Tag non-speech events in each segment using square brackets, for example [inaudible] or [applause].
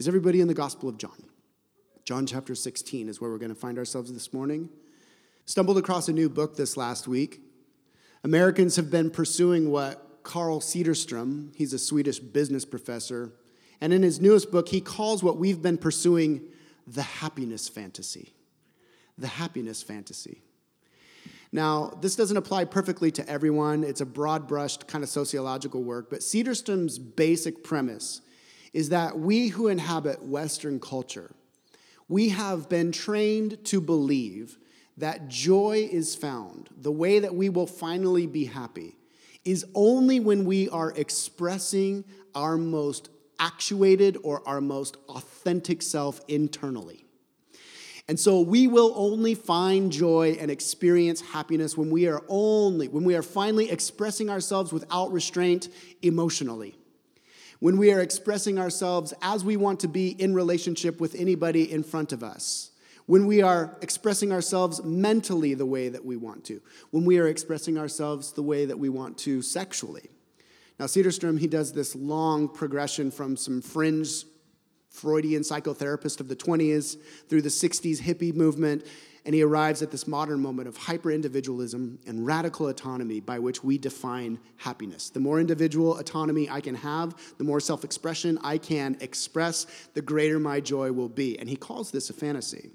is everybody in the Gospel of John. John chapter 16 is where we're going to find ourselves this morning. Stumbled across a new book this last week. Americans have been pursuing what Carl Cederström, he's a Swedish business professor, and in his newest book, he calls what we've been pursuing the happiness fantasy. The happiness fantasy. Now, this doesn't apply perfectly to everyone. It's a broad brushed kind of sociological work, but Cederström's basic premise is that we who inhabit Western culture, we have been trained to believe that joy is found, the way that we will finally be happy, is only when we are expressing our most actuated or our most authentic self internally. And so we will only find joy and experience happiness when we are only, when we are finally expressing ourselves without restraint emotionally. When we are expressing ourselves as we want to be in relationship with anybody in front of us. When we are expressing ourselves mentally the way that we want to. When we are expressing ourselves the way that we want to sexually. Now, Cederström, he does this long progression from some fringe Freudian psychotherapist of the 20s through the 60s hippie movement, and he arrives at this modern moment of hyper individualism and radical autonomy by which we define happiness. The more individual autonomy I can have, the more self expression I can express, the greater my joy will be. And he calls this a fantasy.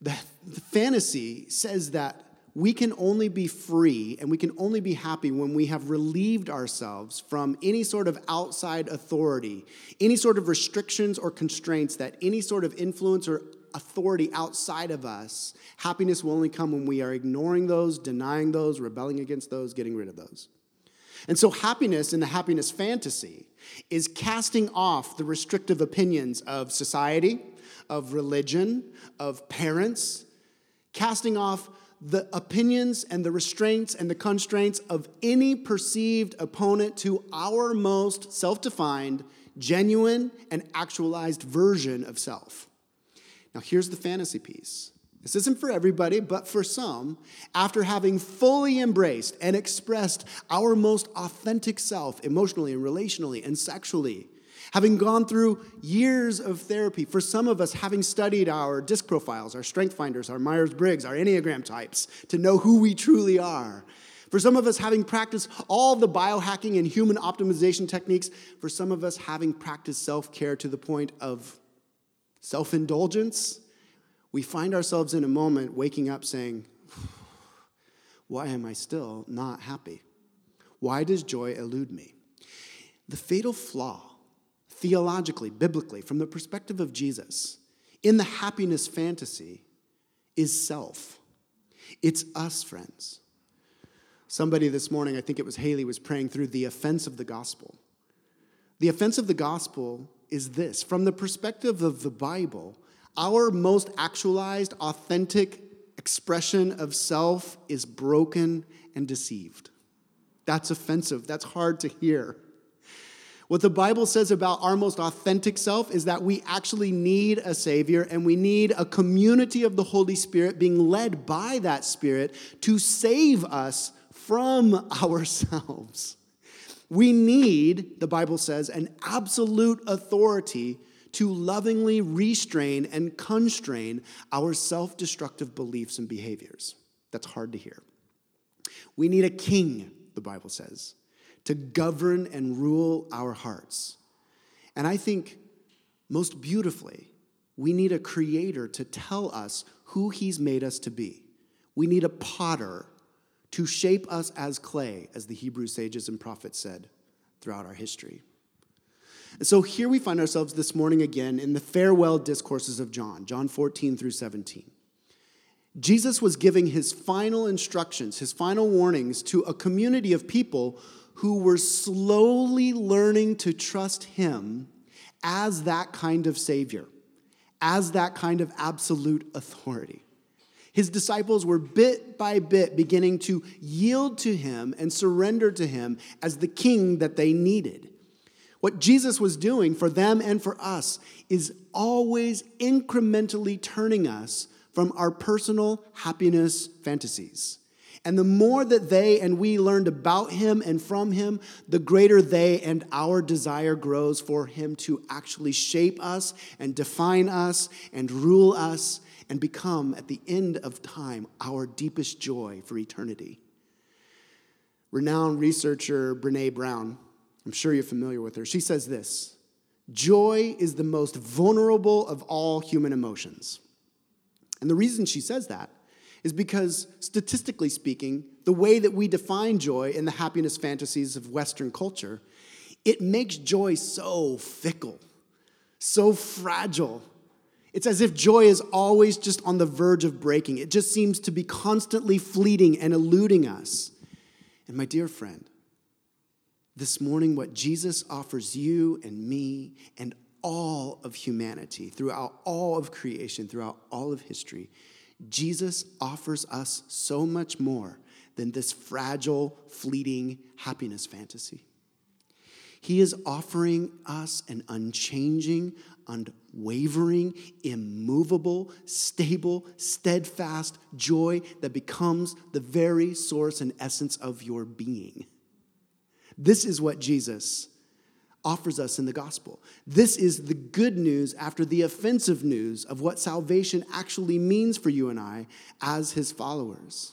The, the fantasy says that we can only be free and we can only be happy when we have relieved ourselves from any sort of outside authority, any sort of restrictions or constraints that any sort of influence or authority outside of us. Happiness will only come when we are ignoring those, denying those, rebelling against those, getting rid of those. And so, happiness in the happiness fantasy is casting off the restrictive opinions of society, of religion, of parents, casting off the opinions and the restraints and the constraints of any perceived opponent to our most self defined, genuine, and actualized version of self. Now, here's the fantasy piece. This isn't for everybody, but for some, after having fully embraced and expressed our most authentic self emotionally and relationally and sexually, having gone through years of therapy, for some of us, having studied our disc profiles, our strength finders, our Myers Briggs, our Enneagram types, to know who we truly are. For some of us, having practiced all the biohacking and human optimization techniques. For some of us, having practiced self care to the point of self indulgence. We find ourselves in a moment waking up saying, Why am I still not happy? Why does joy elude me? The fatal flaw theologically, biblically, from the perspective of Jesus, in the happiness fantasy, is self. It's us, friends. Somebody this morning, I think it was Haley, was praying through the offense of the gospel. The offense of the gospel is this from the perspective of the Bible, our most actualized, authentic expression of self is broken and deceived. That's offensive. That's hard to hear. What the Bible says about our most authentic self is that we actually need a Savior and we need a community of the Holy Spirit being led by that Spirit to save us from [laughs] ourselves. We need, the Bible says, an absolute authority to lovingly restrain and constrain our self destructive beliefs and behaviors. That's hard to hear. We need a king, the Bible says to govern and rule our hearts. And I think most beautifully, we need a creator to tell us who he's made us to be. We need a potter to shape us as clay, as the Hebrew sages and prophets said throughout our history. And so here we find ourselves this morning again in the farewell discourses of John, John 14 through 17. Jesus was giving his final instructions, his final warnings to a community of people who were slowly learning to trust him as that kind of Savior, as that kind of absolute authority. His disciples were bit by bit beginning to yield to him and surrender to him as the king that they needed. What Jesus was doing for them and for us is always incrementally turning us from our personal happiness fantasies And the more that they and we learned about him and from him, the greater they and our desire grows for him to actually shape us and define us and rule us and become, at the end of time, our deepest joy for eternity. Renowned researcher Brene Brown, I'm sure you're familiar with her, she says this Joy is the most vulnerable of all human emotions. And the reason she says that is because, statistically speaking, the way that we define joy in the happiness fantasies of Western culture, it makes joy so fickle, so fragile. It's as if joy is always just on the verge of breaking. It just seems to be constantly fleeting and eluding us. And my dear friend, this morning, what Jesus offers you and me and all of humanity, throughout all of creation, throughout all of history, Jesus offers us so much more than this fragile, fleeting happiness fantasy. He is offering us an unchanging, unwavering, immovable, stable, steadfast joy that becomes the very source and essence of your being. This is what Jesus offers us in the gospel. This is the good news after the offensive news of what salvation actually means for you and I as his followers.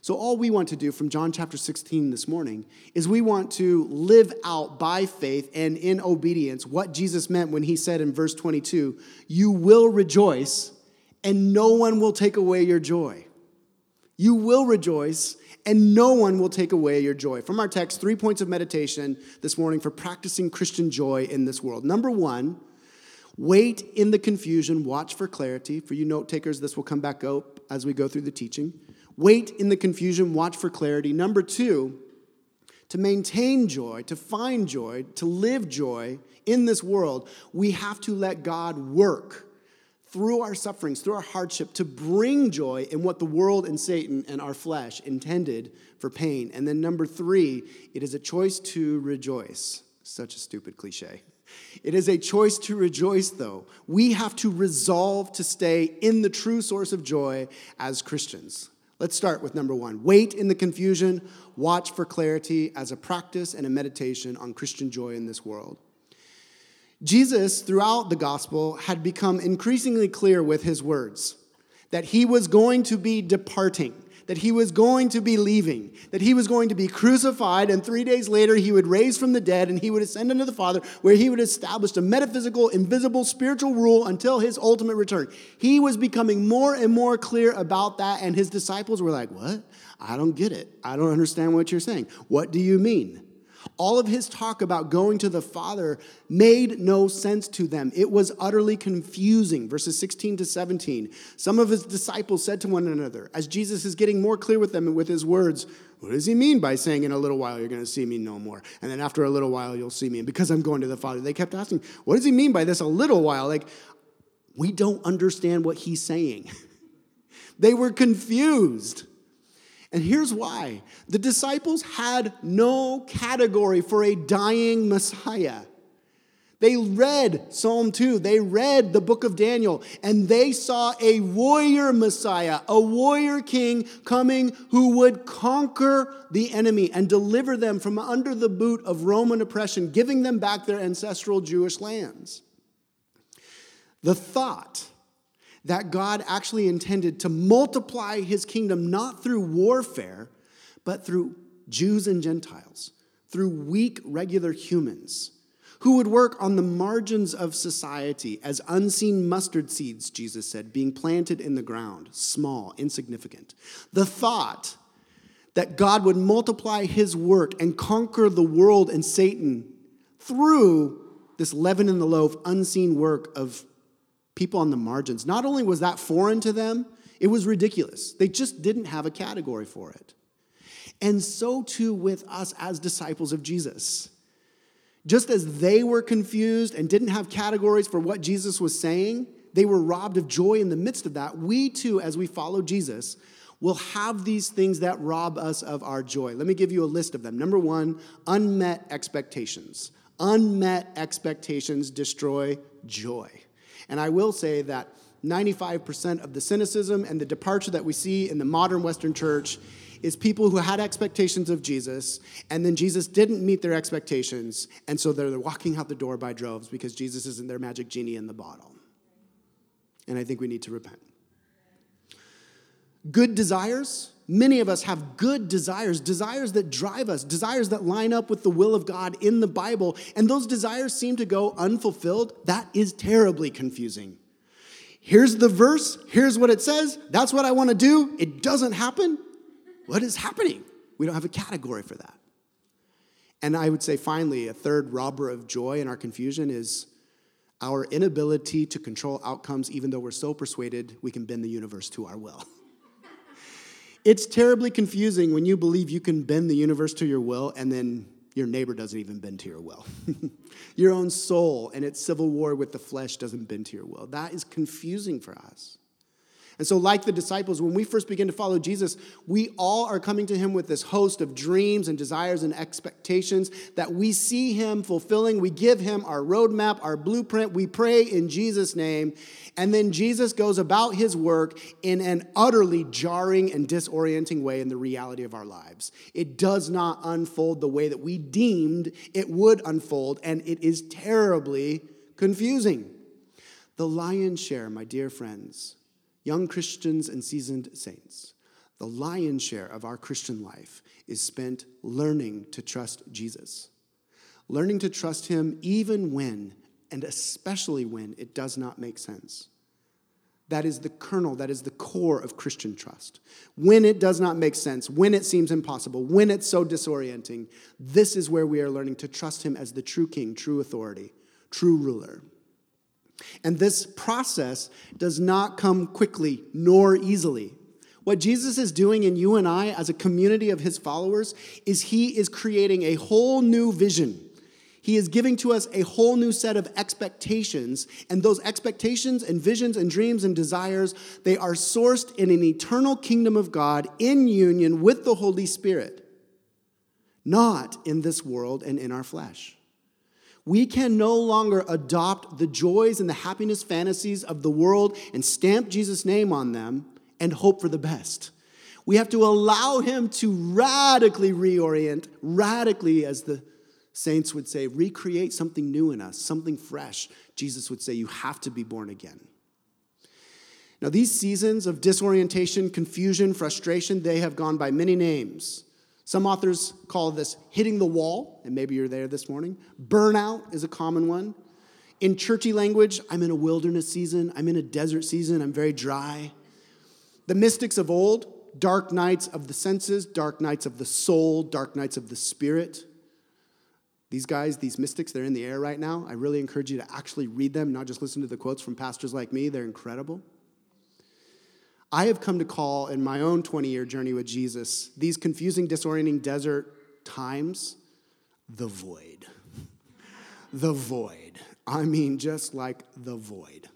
So, all we want to do from John chapter 16 this morning is we want to live out by faith and in obedience what Jesus meant when he said in verse 22, You will rejoice, and no one will take away your joy. You will rejoice, and no one will take away your joy. From our text, three points of meditation this morning for practicing Christian joy in this world. Number one, wait in the confusion, watch for clarity. For you note takers, this will come back up as we go through the teaching. Wait in the confusion, watch for clarity. Number two, to maintain joy, to find joy, to live joy in this world, we have to let God work through our sufferings, through our hardship, to bring joy in what the world and Satan and our flesh intended for pain. And then number three, it is a choice to rejoice. Such a stupid cliche. It is a choice to rejoice, though. We have to resolve to stay in the true source of joy as Christians. Let's start with number one wait in the confusion, watch for clarity as a practice and a meditation on Christian joy in this world. Jesus, throughout the gospel, had become increasingly clear with his words that he was going to be departing, that he was going to be leaving, that he was going to be crucified, and three days later he would raise from the dead and he would ascend unto the Father, where he would establish a metaphysical, invisible, spiritual rule until his ultimate return. He was becoming more and more clear about that, and his disciples were like, What? I don't get it. I don't understand what you're saying. What do you mean? All of his talk about going to the Father made no sense to them. It was utterly confusing. Verses 16 to 17. Some of his disciples said to one another, as Jesus is getting more clear with them with his words, What does he mean by saying, In a little while you're going to see me no more? And then after a little while you'll see me. And because I'm going to the Father, they kept asking, What does he mean by this a little while? Like, we don't understand what he's saying. [laughs] they were confused. And here's why the disciples had no category for a dying Messiah. They read Psalm 2, they read the book of Daniel, and they saw a warrior Messiah, a warrior king coming who would conquer the enemy and deliver them from under the boot of Roman oppression, giving them back their ancestral Jewish lands. The thought that God actually intended to multiply his kingdom not through warfare, but through Jews and Gentiles, through weak, regular humans who would work on the margins of society as unseen mustard seeds, Jesus said, being planted in the ground, small, insignificant. The thought that God would multiply his work and conquer the world and Satan through this leaven in the loaf, unseen work of people on the margins. Not only was that foreign to them, it was ridiculous. They just didn't have a category for it. And so too with us as disciples of Jesus. Just as they were confused and didn't have categories for what Jesus was saying, they were robbed of joy in the midst of that. We too, as we follow Jesus, will have these things that rob us of our joy. Let me give you a list of them. Number one, unmet expectations. Unmet expectations destroy joy. And I will say that 95% of the cynicism and the departure that we see in the modern Western church is people who had expectations of Jesus, and then Jesus didn't meet their expectations, and so they're walking out the door by droves because Jesus isn't their magic genie in the bottle. And I think we need to repent. Good desires. Many of us have good desires, desires that drive us, desires that line up with the will of God in the Bible, and those desires seem to go unfulfilled. That is terribly confusing. Here's the verse, here's what it says, that's what I want to do. It doesn't happen. What is happening? We don't have a category for that. And I would say, finally, a third robber of joy in our confusion is our inability to control outcomes, even though we're so persuaded we can bend the universe to our will. [laughs] it's terribly confusing when you believe you can bend the universe to your will and then your neighbor doesn't even bend to your will. [laughs] your own soul and its civil war with the flesh doesn't bend to your will. That is confusing for us. And so, like the disciples, when we first begin to follow Jesus, we all are coming to him with this host of dreams and desires and expectations that we see him fulfilling. We give him our roadmap, our blueprint. We pray in Jesus' name. And then Jesus goes about his work in an utterly jarring and disorienting way in the reality of our lives. It does not unfold the way that we deemed it would unfold, and it is terribly confusing. The lion's share, my dear friends, young Christians and seasoned saints, the lion's share of our Christian life is spent learning to trust Jesus, learning to trust Him even when, and especially when, it does not make sense. That is the kernel, that is the core of Christian trust. When it does not make sense, when it seems impossible, when it's so disorienting, this is where we are learning to trust Him as the true King, true authority, true ruler. And this process does not come quickly nor easily. What Jesus is doing in you and I as a community of his followers is he is creating a whole new vision. He is giving to us a whole new set of expectations, and those expectations and visions and dreams and desires, they are sourced in an eternal kingdom of God in union with the Holy Spirit, not in this world and in our flesh. We can no longer adopt the joys and the happiness fantasies of the world and stamp Jesus' name on them and hope for the best. We have to allow him to radically reorient, radically, as the saints would say, recreate something new in us, something fresh. Jesus would say, You have to be born again. Now, these seasons of disorientation, confusion, frustration, they have gone by many names. Some authors call this hitting the wall, and maybe you're there this morning. Burnout is a common one. In churchy language, I'm in a wilderness season, I'm in a desert season, I'm very dry. The mystics of old, dark nights of the senses, dark nights of the soul, dark nights of the spirit. These guys, these mystics, they're in the air right now. I really encourage you to actually read them, not just listen to the quotes from pastors like me. They're incredible. I have come to call in my own 20 year journey with Jesus these confusing, disorienting desert times the void. the void. I mean, just like the void.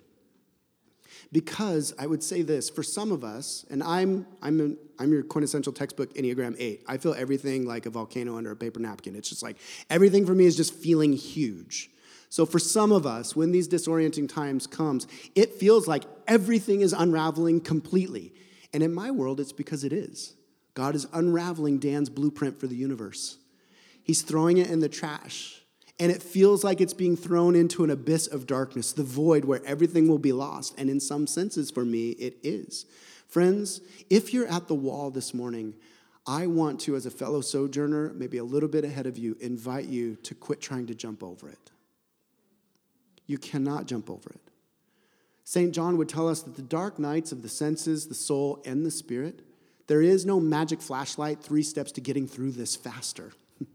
Because I would say this for some of us, and I'm, I'm, I'm your quintessential textbook Enneagram 8. I feel everything like a volcano under a paper napkin. It's just like everything for me is just feeling huge. So for some of us, when these disorienting times comes, it feels like everything is unraveling completely. And in my world, it's because it is. God is unraveling Dan's blueprint for the universe. He's throwing it in the trash. And it feels like it's being thrown into an abyss of darkness, the void where everything will be lost. And in some senses, for me, it is. Friends, if you're at the wall this morning, I want to, as a fellow sojourner, maybe a little bit ahead of you, invite you to quit trying to jump over it. You cannot jump over it. St. John would tell us that the dark nights of the senses, the soul, and the spirit, there is no magic flashlight, three steps to getting through this faster. [laughs]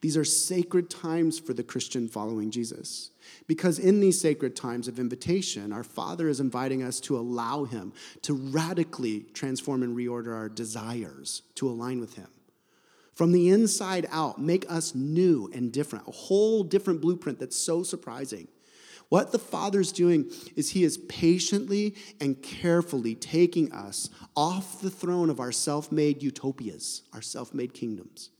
these are sacred times for the Christian following Jesus. Because in these sacred times of invitation, our Father is inviting us to allow Him to radically transform and reorder our desires to align with Him from the inside out, make us new and different, a whole different blueprint that's so surprising. What the Father's doing is He is patiently and carefully taking us off the throne of our self made utopias, our self made kingdoms.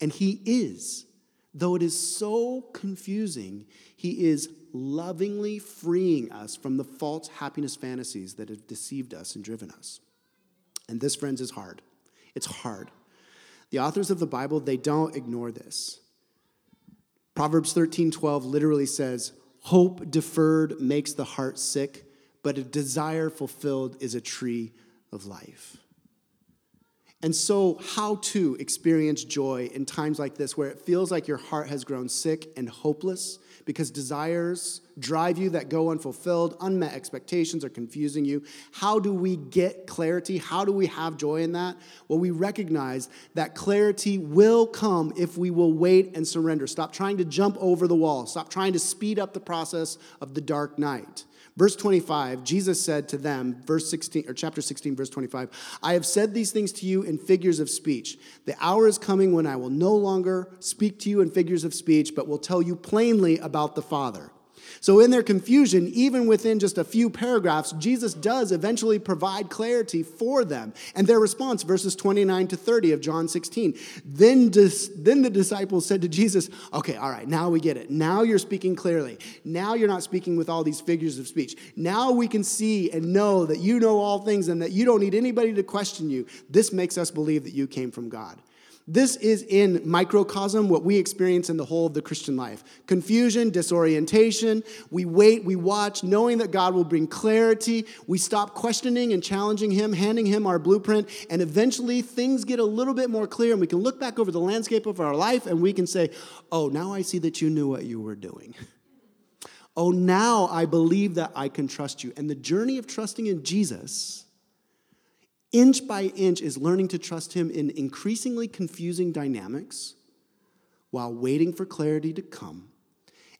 And He is, though it is so confusing, He is lovingly freeing us from the false happiness fantasies that have deceived us and driven us. And this, friends, is hard. It's hard. The authors of the Bible, they don't ignore this. Proverbs 13 12 literally says, Hope deferred makes the heart sick, but a desire fulfilled is a tree of life. And so, how to experience joy in times like this where it feels like your heart has grown sick and hopeless because desires drive you that go unfulfilled, unmet expectations are confusing you. How do we get clarity? How do we have joy in that? Well, we recognize that clarity will come if we will wait and surrender. Stop trying to jump over the wall, stop trying to speed up the process of the dark night. Verse 25, Jesus said to them, verse 16, or chapter 16, verse 25, I have said these things to you in figures of speech. The hour is coming when I will no longer speak to you in figures of speech, but will tell you plainly about the Father. So, in their confusion, even within just a few paragraphs, Jesus does eventually provide clarity for them. And their response, verses 29 to 30 of John 16. Then, dis, then the disciples said to Jesus, Okay, all right, now we get it. Now you're speaking clearly. Now you're not speaking with all these figures of speech. Now we can see and know that you know all things and that you don't need anybody to question you. This makes us believe that you came from God. This is in microcosm what we experience in the whole of the Christian life confusion, disorientation. We wait, we watch, knowing that God will bring clarity. We stop questioning and challenging Him, handing Him our blueprint, and eventually things get a little bit more clear, and we can look back over the landscape of our life and we can say, Oh, now I see that you knew what you were doing. [laughs] Oh, now I believe that I can trust you. And the journey of trusting in Jesus inch by inch, is learning to trust Him in increasingly confusing dynamics while waiting for clarity to come.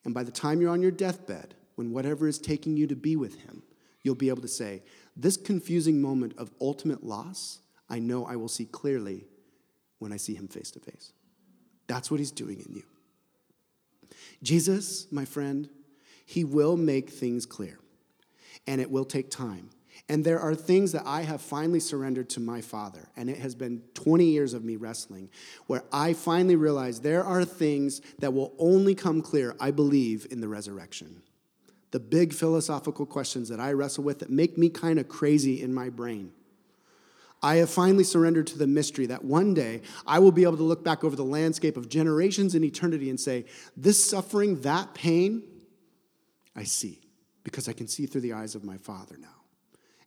And by the time you're on your deathbed, when whatever is taking you to be with Him, you'll be able to say, This confusing moment of ultimate loss, I know I will see clearly when I see Him face to face. That's what He's doing in you. Jesus, my friend, He will make things clear, and it will take time. And there are things that I have finally surrendered to my Father. And it has been 20 years of me wrestling where I finally realized there are things that will only come clear, I believe, in the resurrection. The big philosophical questions that I wrestle with that make me kind of crazy in my brain. I have finally surrendered to the mystery that one day I will be able to look back over the landscape of generations and eternity and say, This suffering, that pain, I see, because I can see through the eyes of my Father now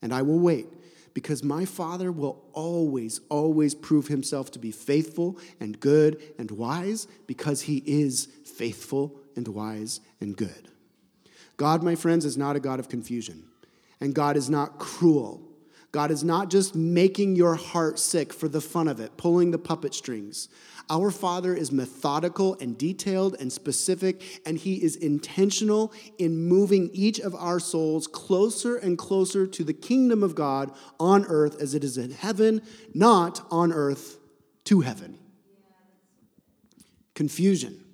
and I will wait because my Father will always, always prove himself to be faithful and good and wise because he is faithful and wise and good. God, my friends, is not a God of confusion, and God is not cruel. God is not just making your heart sick for the fun of it, pulling the puppet strings. Our Father is methodical and detailed and specific, and He is intentional in moving each of our souls closer and closer to the kingdom of God on earth as it is in heaven, not on earth to heaven. Confusion,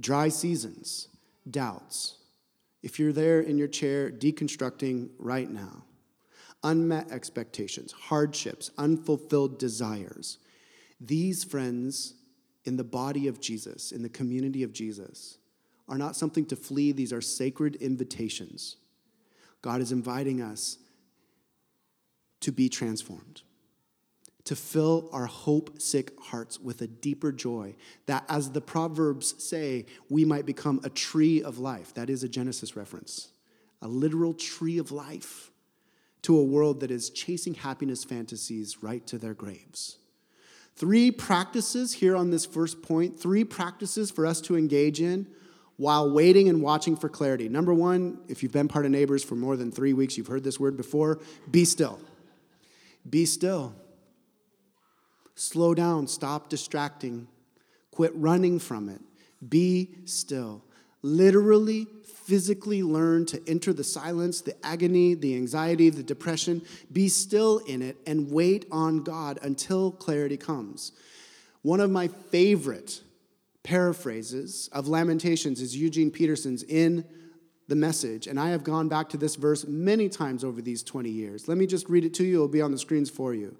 dry seasons, doubts. If you're there in your chair deconstructing right now, unmet expectations, hardships, unfulfilled desires these friends in the body of Jesus, in the community of Jesus, are not something to flee, these are sacred invitations. God is inviting us to be transformed, to fill our hope sick hearts with a deeper joy, that as the Proverbs say, we might become a tree of life. That is a Genesis reference, a literal tree of life to a world that is chasing happiness fantasies right to their graves. Three practices here on this first point, three practices for us to engage in while waiting and watching for clarity. Number one, if you've been part of Neighbors for more than three weeks, you've heard this word before be still. Be still. Slow down, stop distracting, quit running from it. Be still. Literally physically learn to enter the silence, the agony, the anxiety, the depression, be still in it and wait on God until clarity comes. One of my favorite paraphrases of Lamentations is Eugene Peterson's in the message. And I have gone back to this verse many times over these 20 years. Let me just read it to you, it'll be on the screens for you.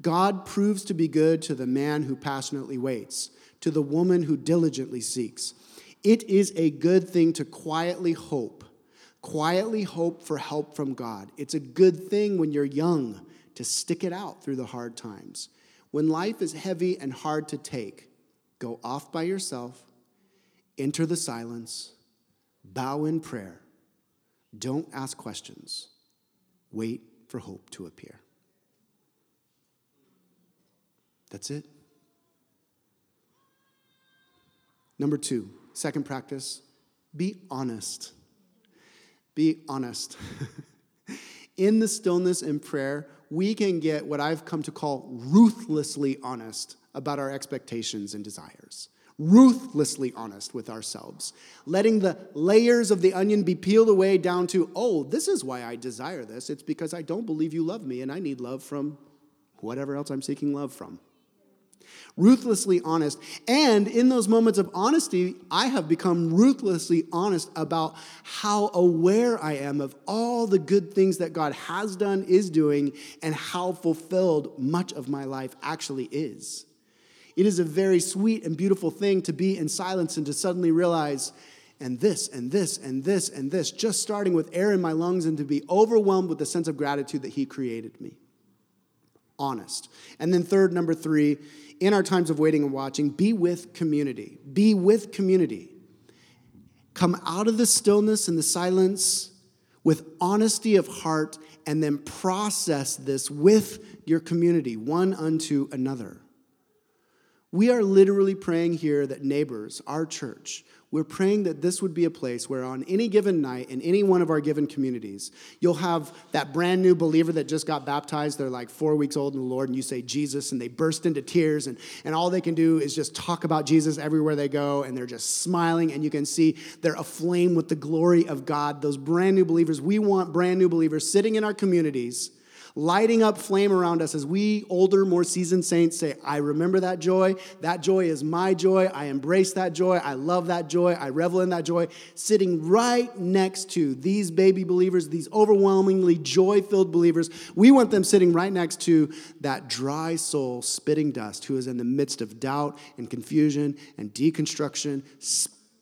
God proves to be good to the man who passionately waits, to the woman who diligently seeks. It is a good thing to quietly hope, quietly hope for help from God. It's a good thing when you're young to stick it out through the hard times. When life is heavy and hard to take, go off by yourself, enter the silence, bow in prayer. Don't ask questions. Wait for hope to appear. That's it. Number two, second practice be honest. Be honest. [laughs] In the stillness and prayer, we can get what I've come to call ruthlessly honest about our expectations and desires. Ruthlessly honest with ourselves, letting the layers of the onion be peeled away down to, oh, this is why I desire this. It's because I don't believe you love me and I need love from whatever else I'm seeking love from ruthlessly honest. And in those moments of honesty, I have become ruthlessly honest about how aware I am of all the good things that God has done, is doing, and how fulfilled much of my life actually is. It is a very sweet and beautiful thing to be in silence and to suddenly realize, and this and this and this and this, just starting with air in my lungs, and to be overwhelmed with the sense of gratitude that He created me. Honest. And then, third, number three, in our times of waiting and watching, be with community. Be with community. Come out of the stillness and the silence with honesty of heart and then process this with your community, one unto another. We are literally praying here that neighbors, our church, we're praying that this would be a place where on any given night in any one of our given communities, you'll have that brand new believer that just got baptized. They're like four weeks old in the Lord, and you say Jesus, and they burst into tears, and, and all they can do is just talk about Jesus everywhere they go, and they're just smiling, and you can see they're aflame with the glory of God. Those brand new believers, we want brand new believers sitting in our communities lighting up flame around us as we older, more seasoned saints say, I remember that joy. That joy is my joy. I embrace that joy. I love that joy. I revel in that joy. Sitting right next to these baby believers, these overwhelmingly joy filled believers, we want them sitting right next to that dry soul spitting dust who is in the midst of doubt and confusion and deconstruction,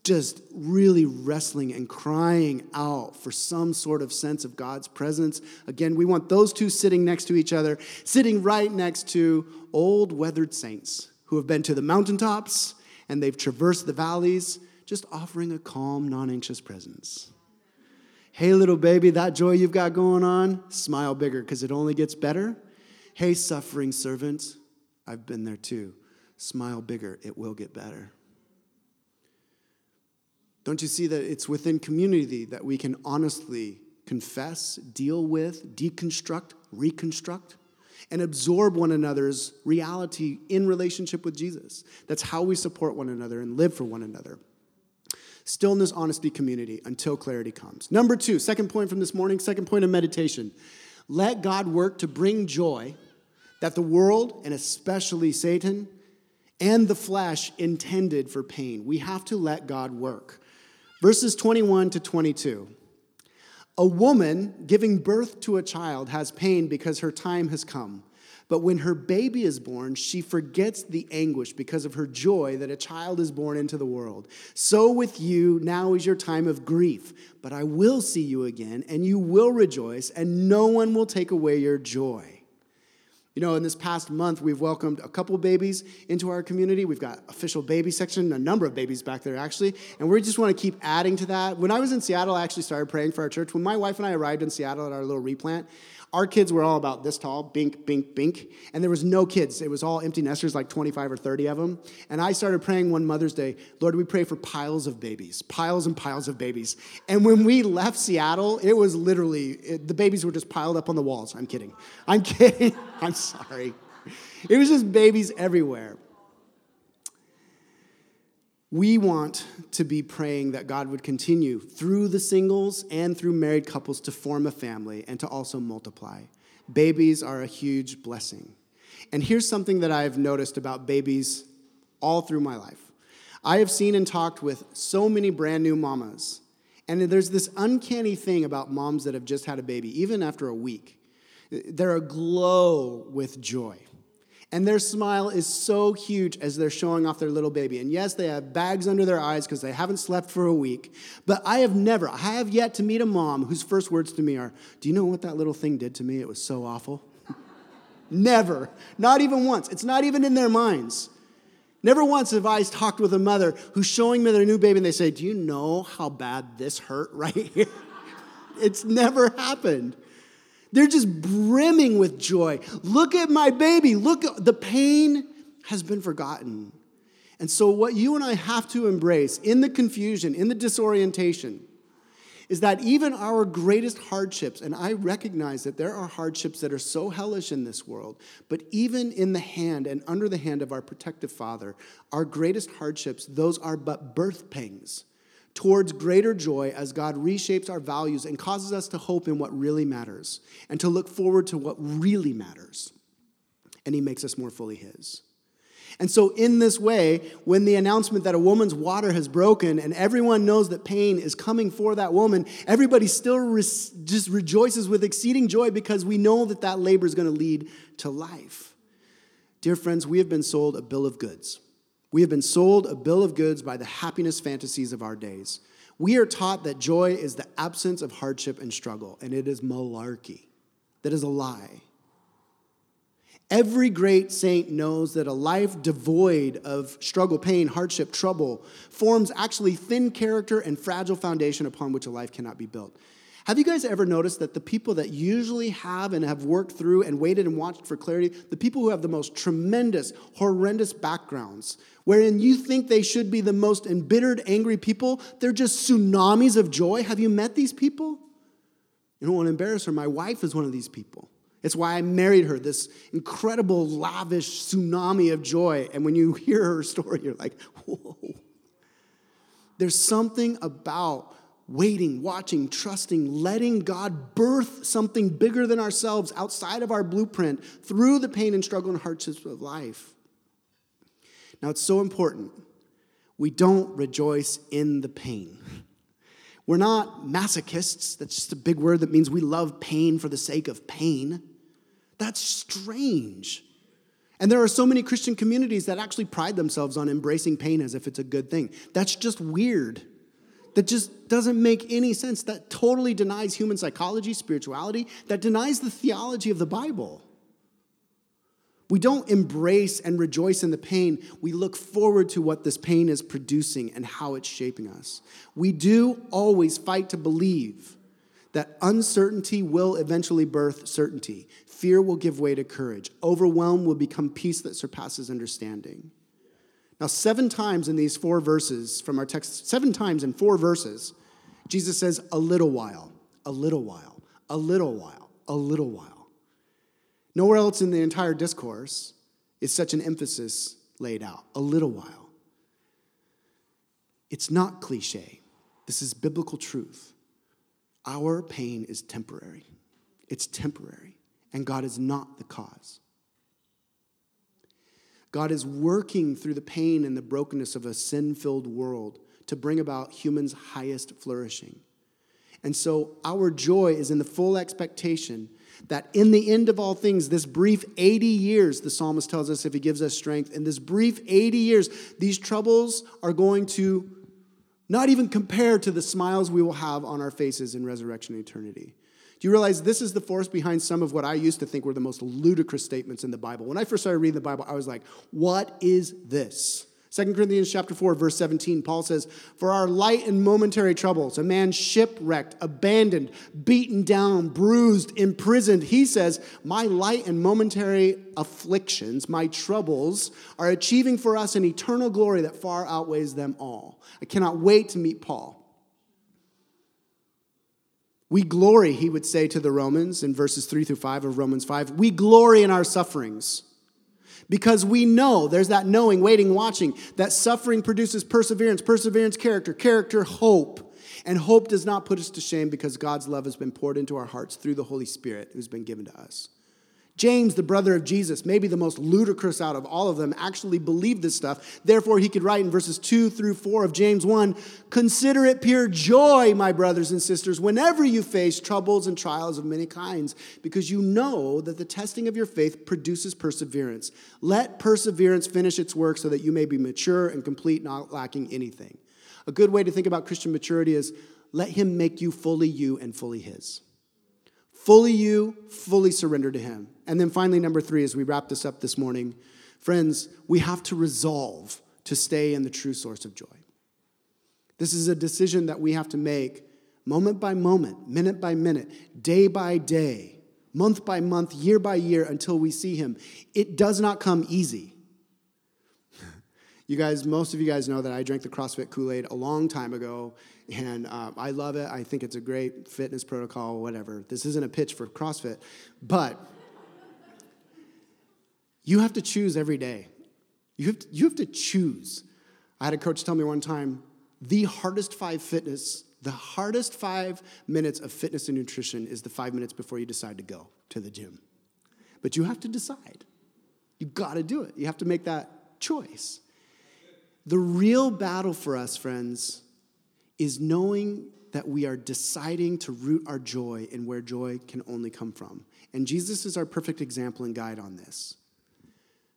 just really wrestling and crying out for some sort of sense of God's presence. Again, we want those two sitting next to each other, sitting right next to old weathered saints who have been to the mountaintops and they've traversed the valleys, just offering a calm, non anxious presence. Hey, little baby, that joy you've got going on, smile bigger because it only gets better. Hey, suffering servant, I've been there too. Smile bigger, it will get better. Don't you see that it's within community that we can honestly confess, deal with, deconstruct, reconstruct, and absorb one another's reality in relationship with Jesus? That's how we support one another and live for one another. Stillness, honesty, community until clarity comes. Number two, second point from this morning, second point of meditation. Let God work to bring joy that the world, and especially Satan, and the flesh intended for pain. We have to let God work. Verses 21 to 22. A woman giving birth to a child has pain because her time has come. But when her baby is born, she forgets the anguish because of her joy that a child is born into the world. So with you, now is your time of grief. But I will see you again, and you will rejoice, and no one will take away your joy. You know, in this past month, we've welcomed a couple babies into our community. We've got official baby section, a number of babies back there actually, and we just want to keep adding to that. When I was in Seattle, I actually started praying for our church. When my wife and I arrived in Seattle at our little replant, our kids were all about this tall, bink, bink, bink, and there was no kids. It was all empty nesters, like 25 or 30 of them. And I started praying one Mother's Day, Lord, we pray for piles of babies, piles and piles of babies. And when we left Seattle, it was literally, it, the babies were just piled up on the walls. I'm kidding. I'm [laughs] kidding. I'm sorry. It was just babies everywhere. We want to be praying that God would continue through the singles and through married couples to form a family and to also multiply. Babies are a huge blessing. And here's something that I've noticed about babies all through my life. I have seen and talked with so many brand new mamas, and there's this uncanny thing about moms that have just had a baby, even after a week. They're aglow with joy. And their smile is so huge as they're showing off their little baby. And yes, they have bags under their eyes because they haven't slept for a week. But I have never, I have yet to meet a mom whose first words to me are, Do you know what that little thing did to me? It was so awful. [laughs] Never. Not even once. It's not even in their minds. Never once have I talked with a mother who's showing me their new baby and they say, Do you know how bad this hurt right here? [laughs] it's never happened. They're just brimming with joy. Look at my baby. Look, the pain has been forgotten. And so, what you and I have to embrace in the confusion, in the disorientation, is that even our greatest hardships, and I recognize that there are hardships that are so hellish in this world, but even in the hand and under the hand of our protective Father, our greatest hardships, those are but birth pangs towards greater joy as God reshapes our values and causes us to hope in what really matters and to look forward to what really matters. And He makes us more fully His. And so, in this way, when the announcement that a woman's water has broken and everyone knows that pain is coming for that woman, everybody still re- just rejoices with exceeding joy because we know that that labor is going to lead to life. Dear friends, we have been sold a bill of goods. We have been sold a bill of goods by the happiness fantasies of our days. We are taught that joy is the absence of hardship and struggle, and it is malarkey. That is a lie. Every great saint knows that a life devoid of struggle, pain, hardship, trouble forms actually thin character and fragile foundation upon which a life cannot be built. Have you guys ever noticed that the people that usually have and have worked through and waited and watched for clarity, the people who have the most tremendous, horrendous backgrounds, wherein you think they should be the most embittered, angry people, they're just tsunamis of joy? Have you met these people? You don't want to embarrass her. My wife is one of these people. It's why I married her, this incredible, lavish tsunami of joy. And when you hear her story, you're like, whoa. There's something about waiting, watching, trusting, letting God birth something bigger than ourselves outside of our blueprint through the pain and struggle and hardships of life. Now, it's so important. We don't rejoice in the pain. We're not masochists. That's just a big word that means we love pain for the sake of pain. That's strange. And there are so many Christian communities that actually pride themselves on embracing pain as if it's a good thing. That's just weird. That just doesn't make any sense. That totally denies human psychology, spirituality, that denies the theology of the Bible. We don't embrace and rejoice in the pain. We look forward to what this pain is producing and how it's shaping us. We do always fight to believe that uncertainty will eventually birth certainty. Fear will give way to courage. Overwhelm will become peace that surpasses understanding. Now, seven times in these four verses from our text, seven times in four verses, Jesus says, a little while, a little while, a little while, a little while. Nowhere else in the entire discourse is such an emphasis laid out. A little while. It's not cliche, this is biblical truth. Our pain is temporary. It's temporary, and God is not the cause. God is working through the pain and the brokenness of a sin filled world to bring about humans' highest flourishing. And so our joy is in the full expectation that in the end of all things, this brief 80 years, the psalmist tells us if he gives us strength, in this brief 80 years, these troubles are going to not even compare to the smiles we will have on our faces in resurrection eternity. Do you realize this is the force behind some of what I used to think were the most ludicrous statements in the Bible? When I first started reading the Bible, I was like, what is this? 2 Corinthians chapter 4, verse 17, Paul says, For our light and momentary troubles, a man shipwrecked, abandoned, beaten down, bruised, imprisoned, he says, My light and momentary afflictions, my troubles, are achieving for us an eternal glory that far outweighs them all. I cannot wait to meet Paul. We glory, he would say to the Romans in verses 3 through 5 of Romans 5, we glory in our sufferings because we know, there's that knowing, waiting, watching, that suffering produces perseverance, perseverance, character, character, hope. And hope does not put us to shame because God's love has been poured into our hearts through the Holy Spirit who's been given to us. James, the brother of Jesus, maybe the most ludicrous out of all of them, actually believed this stuff. Therefore, he could write in verses 2 through 4 of James 1 Consider it pure joy, my brothers and sisters, whenever you face troubles and trials of many kinds, because you know that the testing of your faith produces perseverance. Let perseverance finish its work so that you may be mature and complete, not lacking anything. A good way to think about Christian maturity is let him make you fully you and fully his fully you, fully surrender to Him. And then finally, number three, as we wrap this up this morning, friends, we have to resolve to stay in the true source of joy. This is a decision that we have to make moment by moment, minute by minute, day by day, month by month, year by year until we see Him. It does not come easy. [laughs] You guys, most of you guys know that I drank the CrossFit Kool Aid a long time ago, and uh, I love it. I think it's a great fitness protocol, whatever. This isn't a pitch for CrossFit, but you have to choose every day. You have to, you have to choose. I had a coach tell me one time the hardest five fitness, the hardest five minutes of fitness and nutrition is the five minutes before you decide to go to the gym. But you have to decide. You got to do it. You have to make that choice. The real battle for us, friends, is knowing that we are deciding to root our joy in where joy can only come from. And Jesus is our perfect example and guide on this.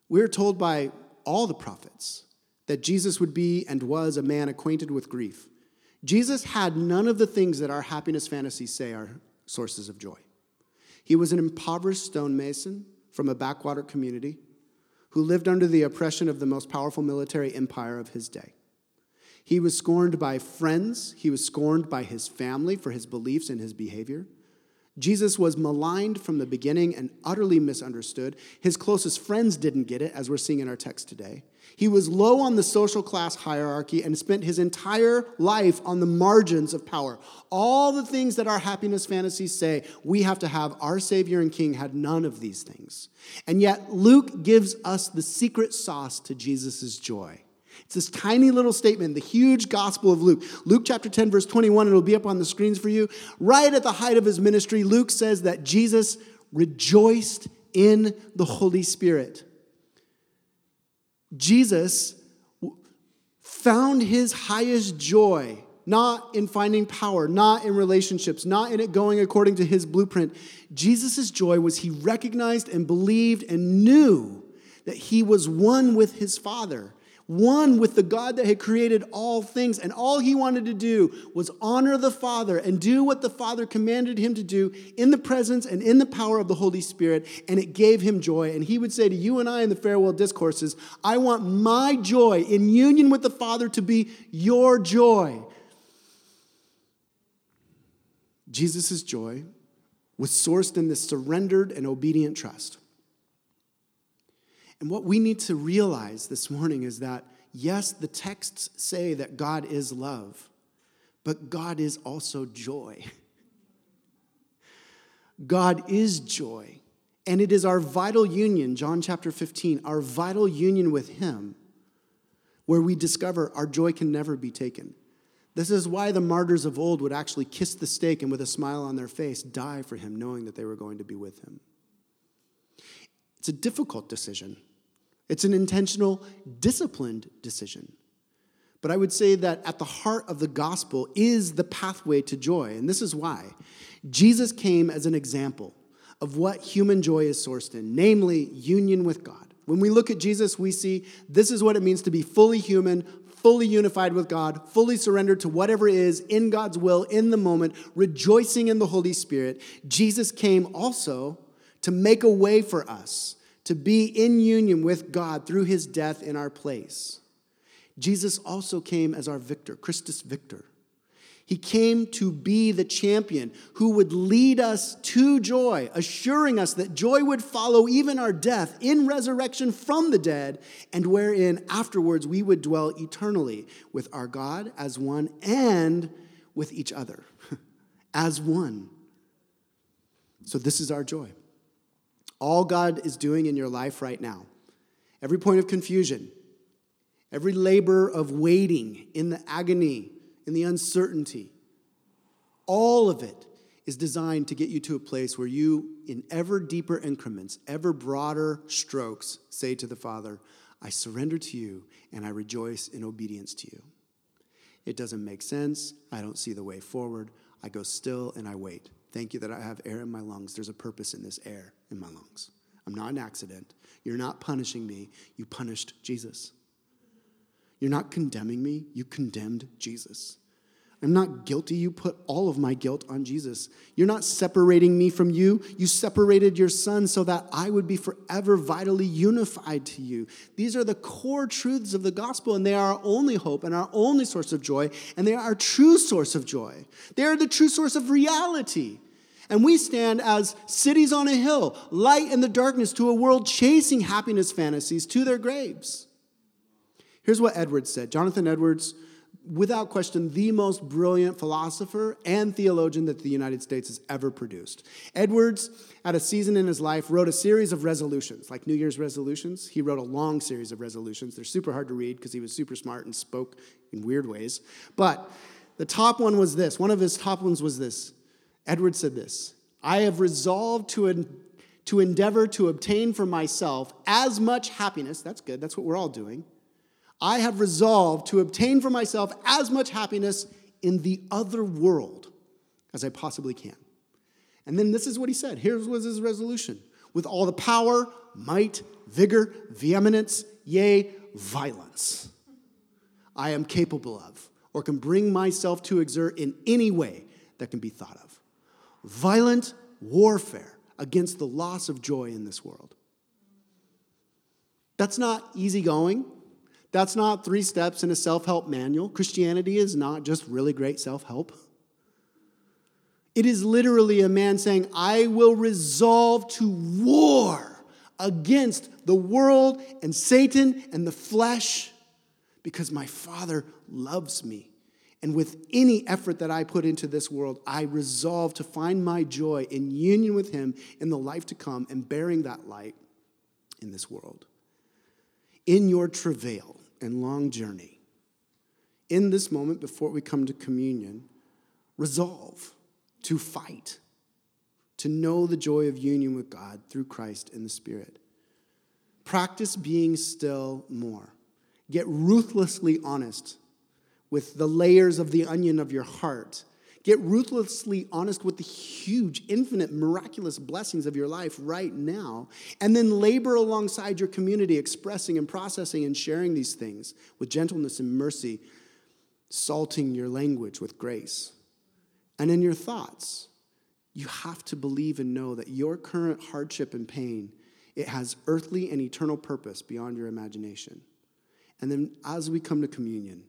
We're told by all the prophets that Jesus would be and was a man acquainted with grief. Jesus had none of the things that our happiness fantasies say are sources of joy. He was an impoverished stonemason from a backwater community who lived under the oppression of the most powerful military empire of his day. He was scorned by friends, he was scorned by his family for his beliefs and his behavior. Jesus was maligned from the beginning and utterly misunderstood. His closest friends didn't get it, as we're seeing in our text today. He was low on the social class hierarchy and spent his entire life on the margins of power. All the things that our happiness fantasies say we have to have, our Savior and King had none of these things. And yet, Luke gives us the secret sauce to Jesus' joy. It's this tiny little statement, the huge gospel of Luke. Luke chapter 10, verse 21, it'll be up on the screens for you. Right at the height of his ministry, Luke says that Jesus rejoiced in the Holy Spirit. Jesus found his highest joy not in finding power, not in relationships, not in it going according to his blueprint. Jesus' joy was he recognized and believed and knew that he was one with his Father one with the God that had created all things. And all he wanted to do was honor the Father and do what the Father commanded him to do in the presence and in the power of the Holy Spirit. And it gave him joy. And he would say to you and I in the farewell discourses, I want my joy in union with the Father to be your joy. Jesus' joy was sourced in this surrendered and obedient trust. And what we need to realize this morning is that, yes, the texts say that God is love, but God is also joy. [laughs] God is joy. And it is our vital union, John chapter 15, our vital union with Him, where we discover our joy can never be taken. This is why the martyrs of old would actually kiss the stake and with a smile on their face die for Him, knowing that they were going to be with Him. It's a difficult decision. It's an intentional, disciplined decision. But I would say that at the heart of the gospel is the pathway to joy. And this is why. Jesus came as an example of what human joy is sourced in, namely union with God. When we look at Jesus, we see this is what it means to be fully human, fully unified with God, fully surrendered to whatever is in God's will in the moment, rejoicing in the Holy Spirit. Jesus came also to make a way for us to be in union with God through his death in our place. Jesus also came as our victor, Christus Victor. He came to be the champion who would lead us to joy, assuring us that joy would follow even our death in resurrection from the dead, and wherein afterwards we would dwell eternally with our God as one and with each other [laughs] as one. So, this is our joy all God is doing in your life right now. Every point of confusion, every labor of waiting in the agony, in the uncertainty, all of it is designed to get you to a place where you, in ever deeper increments, ever broader strokes, say to the Father, I surrender to you and I rejoice in obedience to you. It doesn't make sense. I don't see the way forward. I go still and I wait. Thank you that I have air in my lungs. There's a purpose in this air in my lungs. I'm not an accident. You're not punishing me. You punished Jesus. You're not condemning me. You condemned Jesus. I'm not guilty. You put all of my guilt on Jesus. You're not separating me from you. You separated your son so that I would be forever vitally unified to you. These are the core truths of the gospel, and they are our only hope and our only source of joy, and they are our true source of joy. They are the true source of reality. And we stand as cities on a hill, light in the darkness to a world chasing happiness fantasies to their graves. Here's what Edwards said Jonathan Edwards without question, the most brilliant philosopher and theologian that the United States has ever produced. Edwards, at a season in his life, wrote a series of resolutions, like New Year's resolutions. He wrote a long series of resolutions. They're super hard to read because he was super smart and spoke in weird ways. But the top one was this one of his top ones was this. Edwards said this I have resolved to, to endeavor to obtain for myself as much happiness, that's good, that's what we're all doing I have resolved to obtain for myself as much happiness in the other world as I possibly can. And then this is what he said. Here was his resolution with all the power, might, vigor, vehemence, yea, violence I am capable of, or can bring myself to exert in any way that can be thought of. Violent warfare against the loss of joy in this world. That's not easygoing. That's not three steps in a self help manual. Christianity is not just really great self help. It is literally a man saying, I will resolve to war against the world and Satan and the flesh because my Father loves me. And with any effort that I put into this world, I resolve to find my joy in union with Him in the life to come and bearing that light in this world. In your travail, and long journey, in this moment before we come to communion, resolve to fight, to know the joy of union with God through Christ in the Spirit. Practice being still more. Get ruthlessly honest with the layers of the onion of your heart Get ruthlessly honest with the huge, infinite, miraculous blessings of your life right now, and then labor alongside your community, expressing and processing and sharing these things with gentleness and mercy, salting your language with grace. And in your thoughts, you have to believe and know that your current hardship and pain it has earthly and eternal purpose beyond your imagination. And then as we come to communion,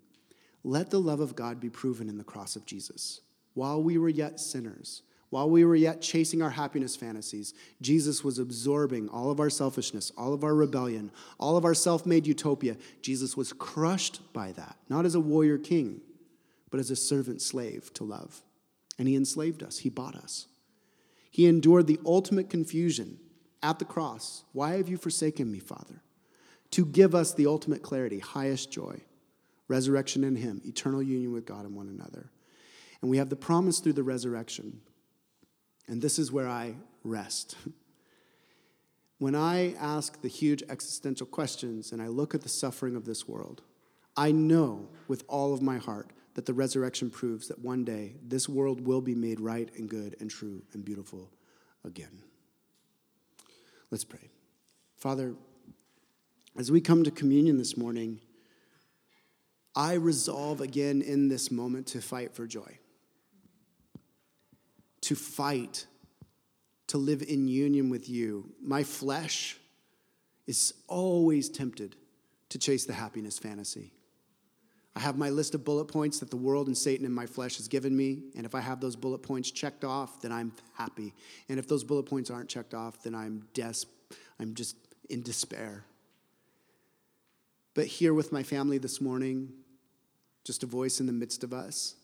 let the love of God be proven in the cross of Jesus. While we were yet sinners, while we were yet chasing our happiness fantasies, Jesus was absorbing all of our selfishness, all of our rebellion, all of our self made utopia. Jesus was crushed by that, not as a warrior king, but as a servant slave to love. And he enslaved us, he bought us. He endured the ultimate confusion at the cross. Why have you forsaken me, Father? To give us the ultimate clarity, highest joy, resurrection in him, eternal union with God and one another. And we have the promise through the resurrection. And this is where I rest. [laughs] When I ask the huge existential questions and I look at the suffering of this world, I know with all of my heart that the resurrection proves that one day this world will be made right and good and true and beautiful again. Let's pray. Father, as we come to communion this morning, I resolve again in this moment to fight for joy to fight, to live in union with you. My flesh is always tempted to chase the happiness fantasy. I have my list of bullet points that the world and Satan and my flesh has given me. And if I have those bullet points checked off, then I'm happy. And if those bullet points aren't checked off, then I'm des- I'm just in despair. But here with my family this morning, just a voice in the midst of us,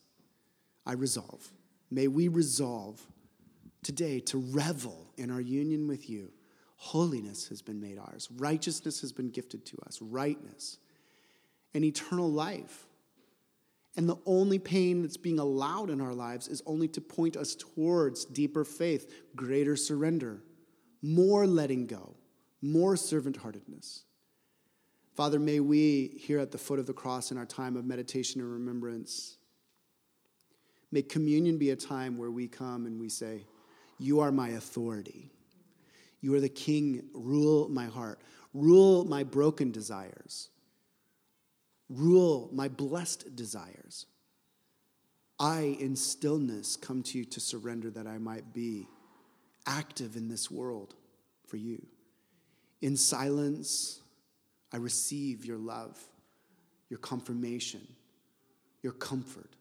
I resolve. May we resolve today to revel in our union with you. Holiness has been made ours, righteousness has been gifted to us, rightness, and eternal life. And the only pain that's being allowed in our lives is only to point us towards deeper faith, greater surrender, more letting go, more servant heartedness. Father, may we, here at the foot of the cross in our time of meditation and remembrance, May communion be a time where we come and we say, You are my authority. You are the king. Rule my heart. Rule my broken desires. Rule my blessed desires. I, in stillness, come to you to surrender that I might be active in this world for you. In silence, I receive your love, your confirmation, your comfort,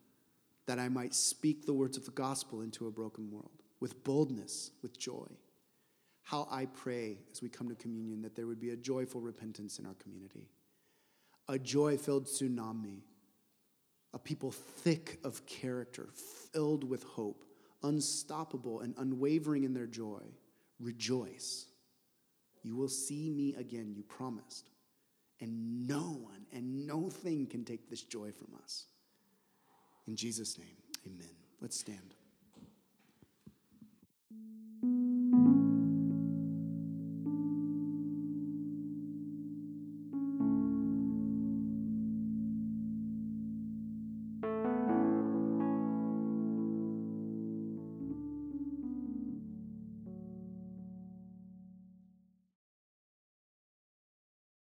that I might speak the words of the gospel into a broken world with boldness, with joy. How I pray as we come to communion that there would be a joyful repentance in our community, a joy filled tsunami, a people thick of character, filled with hope, unstoppable and unwavering in their joy. Rejoice. You will see me again, you promised. And no one and no thing can take this joy from us. In Jesus' name, amen. Let's stand.